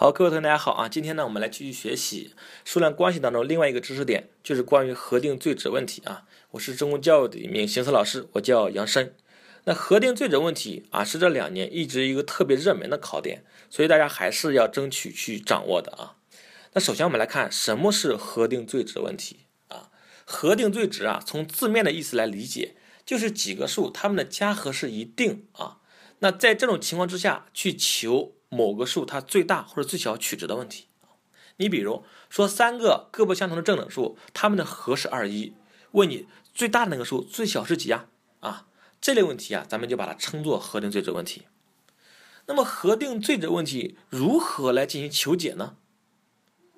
好，各位同学大家好啊！今天呢，我们来继续学习数量关系当中另外一个知识点，就是关于核定最值问题啊。我是中公教育的一名行测老师，我叫杨申。那核定最值问题啊，是这两年一直一个特别热门的考点，所以大家还是要争取去掌握的啊。那首先我们来看什么是核定最值问题啊？核定最值啊，从字面的意思来理解，就是几个数它们的加和是一定啊。那在这种情况之下去求。某个数它最大或者最小取值的问题你比如说三个各不相同的正整数，它们的和是二一，问你最大的那个数最小是几呀？啊，这类问题啊，咱们就把它称作核定最值问题。那么核定最值问题如何来进行求解呢？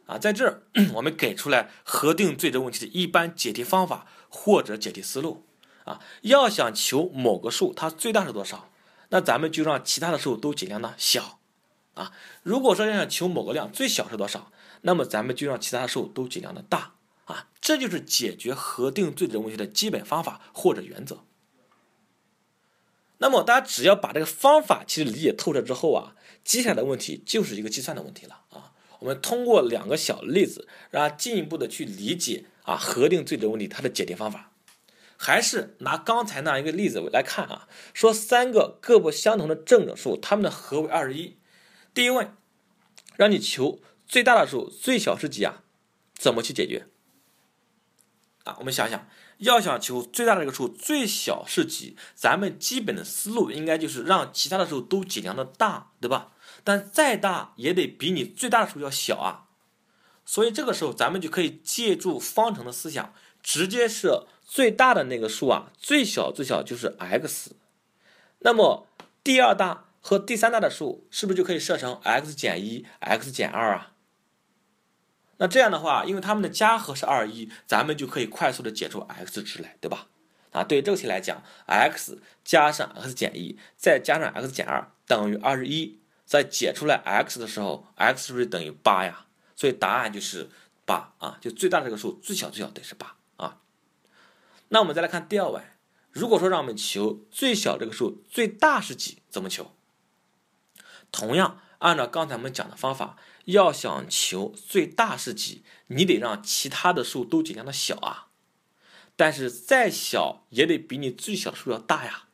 啊，在这儿 我们给出来核定最值问题的一般解题方法或者解题思路啊，要想求某个数它最大是多少，那咱们就让其他的数都尽量的小。啊，如果说要想求某个量最小是多少，那么咱们就让其他数都尽量的大啊，这就是解决核定最值问题的基本方法或者原则。那么大家只要把这个方法其实理解透彻之后啊，接下来的问题就是一个计算的问题了啊。我们通过两个小例子，让大家进一步的去理解啊核定最值问题它的解题方法。还是拿刚才那一个例子来看啊，说三个各不相同的正整数，它们的和为二十一。第一问，让你求最大的数最小是几啊？怎么去解决？啊，我们想想，要想求最大的这个数最小是几，咱们基本的思路应该就是让其他的数都尽量的大，对吧？但再大也得比你最大的数要小啊。所以这个时候咱们就可以借助方程的思想，直接设最大的那个数啊，最小最小就是 x。那么第二大。和第三大的数是不是就可以设成 x 减一、x 减二啊？那这样的话，因为它们的加和是二一，咱们就可以快速的解出 x 值来，对吧？啊，对于这个题来讲，x 加上 x 减一，再加上 x 减二等于二十一，在解出来 x 的时候，x 是不是等于八呀？所以答案就是八啊，就最大的这个数最小最小得是八啊。那我们再来看第二问，如果说让我们求最小这个数最大是几，怎么求？同样，按照刚才我们讲的方法，要想求最大是几，你得让其他的数都尽量的小啊。但是再小也得比你最小的数要大呀。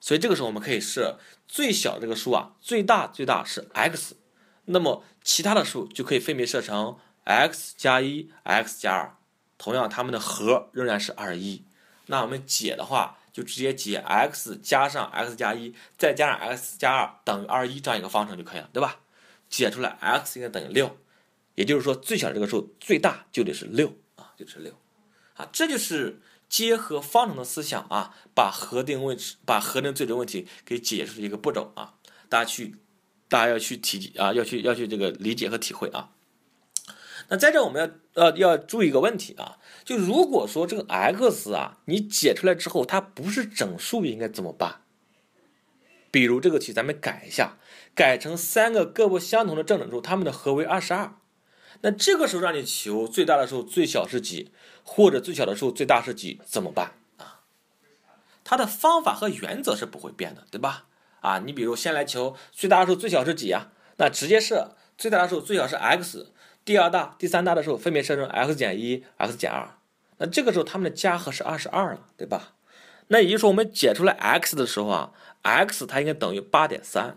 所以这个时候我们可以设最小这个数啊，最大最大是 x，那么其他的数就可以分别设成 x 加一、x 加二，同样它们的和仍然是二一。那我们解的话。就直接解 x 加上 x 加一，再加上 x 加二等于二一这样一个方程就可以了，对吧？解出来 x 应该等于六，也就是说最小这个数最大就得是六啊，就是六啊，这就是结合方程的思想啊，把核定问题、把核定最值问题给解出一个步骤啊，大家去，大家要去体啊，要去要去这个理解和体会啊。那在这我们要呃要注意一个问题啊，就如果说这个 x 啊，你解出来之后它不是整数，应该怎么办？比如这个题咱们改一下，改成三个各不相同的正整数，它们的和为二十二。那这个时候让你求最大的数最小是几，或者最小的数最大是几，怎么办啊？它的方法和原则是不会变的，对吧？啊，你比如先来求最大的数最小是几啊？那直接设最大的数最小是 x。第二大、第三大的时候，分别设成 x 减一、x 减二，那这个时候它们的加和是二十二了，对吧？那也就是说，我们解出来 x 的时候啊，x 它应该等于八点三。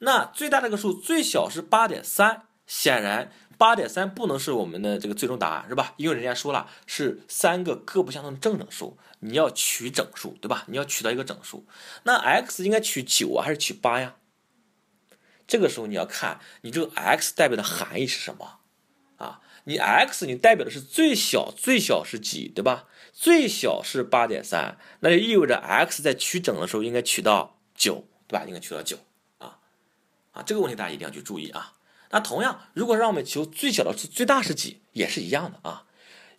那最大这个数最小是八点三，显然八点三不能是我们的这个最终答案，是吧？因为人家说了是三个各不相同的正整数，你要取整数，对吧？你要取到一个整数，那 x 应该取九啊，还是取八呀？这个时候你要看你这个 x 代表的含义是什么啊？你 x 你代表的是最小最小是几，对吧？最小是八点三，那就意味着 x 在取整的时候应该取到九，对吧？应该取到九啊啊！这个问题大家一定要去注意啊。那同样，如果让我们求最小的数最大是几，也是一样的啊。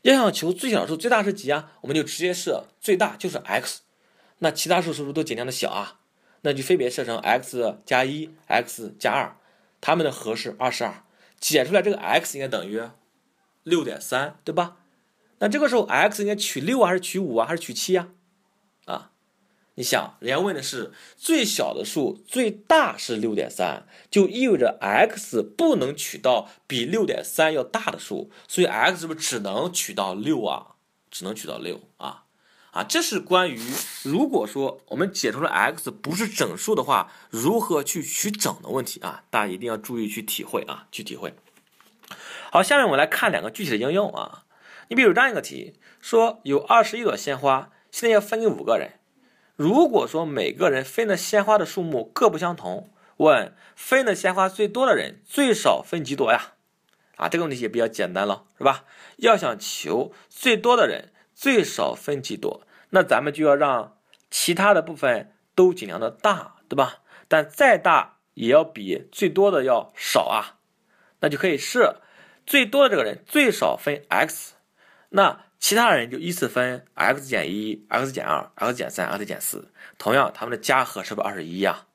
要想求最小的数最大是几啊？我们就直接设最大就是 x，那其他数是不是都尽量的小啊？那就分别设成 x 加一、x 加二，它们的和是二十二，解出来这个 x 应该等于六点三，对吧？那这个时候 x 应该取六还是取五啊，还是取七呀？啊，你想，人家问的是最小的数最大是六点三，就意味着 x 不能取到比六点三要大的数，所以 x 是不是只能取到六啊？只能取到六啊？啊，这是关于如果说我们解出了 x 不是整数的话，如何去取整的问题啊？大家一定要注意去体会啊，去体会。好，下面我们来看两个具体的应用啊。你比如这样一个题，说有二十一朵鲜花，现在要分给五个人。如果说每个人分的鲜花的数目各不相同，问分的鲜花最多的人最少分几朵呀？啊，这个问题也比较简单了，是吧？要想求最多的人最少分几朵，那咱们就要让其他的部分都尽量的大，对吧？但再大也要比最多的要少啊。那就可以设最多的这个人最少分 x，那。其他人就依次分 x 减一、x 减二、x 减三、x 减四，同样他们的加和是不是二十一呀？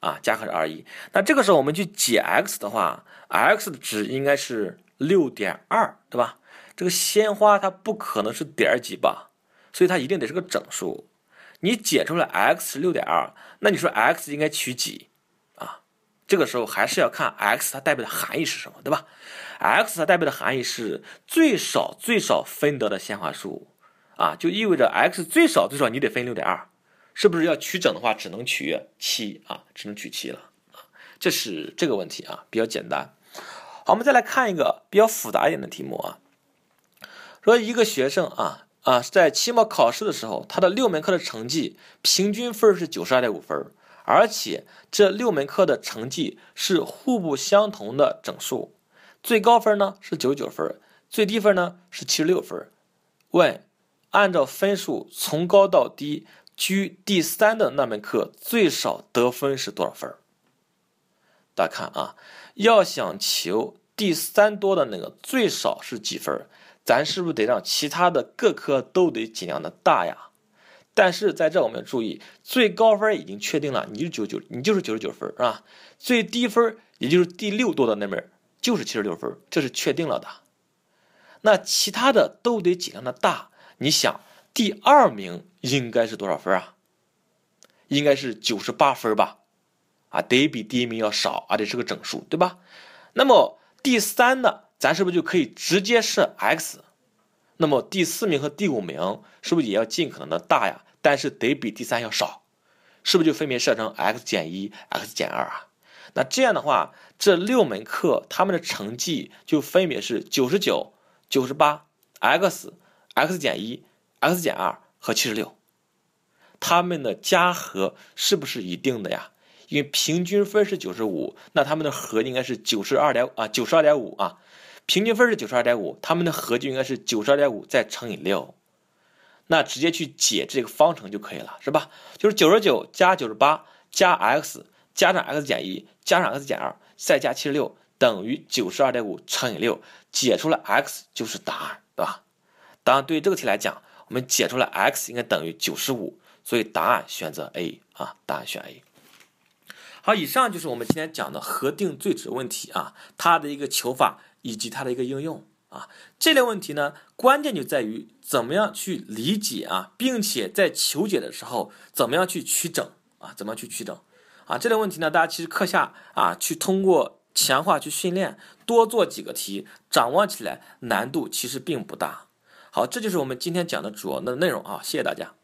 啊，加和是二十一。那这个时候我们去解 x 的话，x 的值应该是六点二，对吧？这个鲜花它不可能是点儿几吧？所以它一定得是个整数。你解出来 x 是六点二，那你说 x 应该取几啊？这个时候还是要看 x 它代表的含义是什么，对吧？x 它代表的含义是最少最少分得的鲜花数啊，就意味着 x 最少最少你得分六点二，是不是要取整的话只能取七啊？只能取七了？这是这个问题啊，比较简单。好，我们再来看一个比较复杂一点的题目啊，说一个学生啊啊在期末考试的时候，他的六门课的成绩平均分是九十二点五分。而且这六门课的成绩是互不相同的整数，最高分呢是九十九分，最低分呢是七十六分。问，按照分数从高到低，居第三的那门课最少得分是多少分？大家看啊，要想求第三多的那个最少是几分，咱是不是得让其他的各科都得尽量的大呀？但是在这我们要注意，最高分已经确定了，你就九九，你就是九十九分，是吧？最低分也就是第六多的那门就是七十六分，这是确定了的。那其他的都得尽量的大。你想，第二名应该是多少分啊？应该是九十八分吧？啊，得比第一名要少，而且是个整数，对吧？那么第三呢，咱是不是就可以直接设 x？那么第四名和第五名是不是也要尽可能的大呀？但是得比第三要少，是不是就分别设成 x 减一、x 减二啊？那这样的话，这六门课他们的成绩就分别是九十九、九十八、x、x 减一、x 减二和七十六，他们的加和是不是一定的呀？因为平均分是九十五，那他们的和应该是九十二点啊，九十二点五啊，平均分是九十二点五，他们的和就应该是九十二点五再乘以六。那直接去解这个方程就可以了，是吧？就是九十九加九十八加 x 加上 x 减一加上 x 减二再加七十六等于九十二点五乘以六，解出来 x 就是答案，对吧？当然，对于这个题来讲，我们解出来 x 应该等于九十五，所以答案选择 A 啊，答案选 A。好，以上就是我们今天讲的核定最值问题啊，它的一个求法以及它的一个应用。啊，这类问题呢，关键就在于怎么样去理解啊，并且在求解的时候怎么样去取整啊，怎么样去取整啊？这类问题呢，大家其实课下啊，去通过强化去训练，多做几个题，掌握起来难度其实并不大。好，这就是我们今天讲的主要的内容啊，谢谢大家。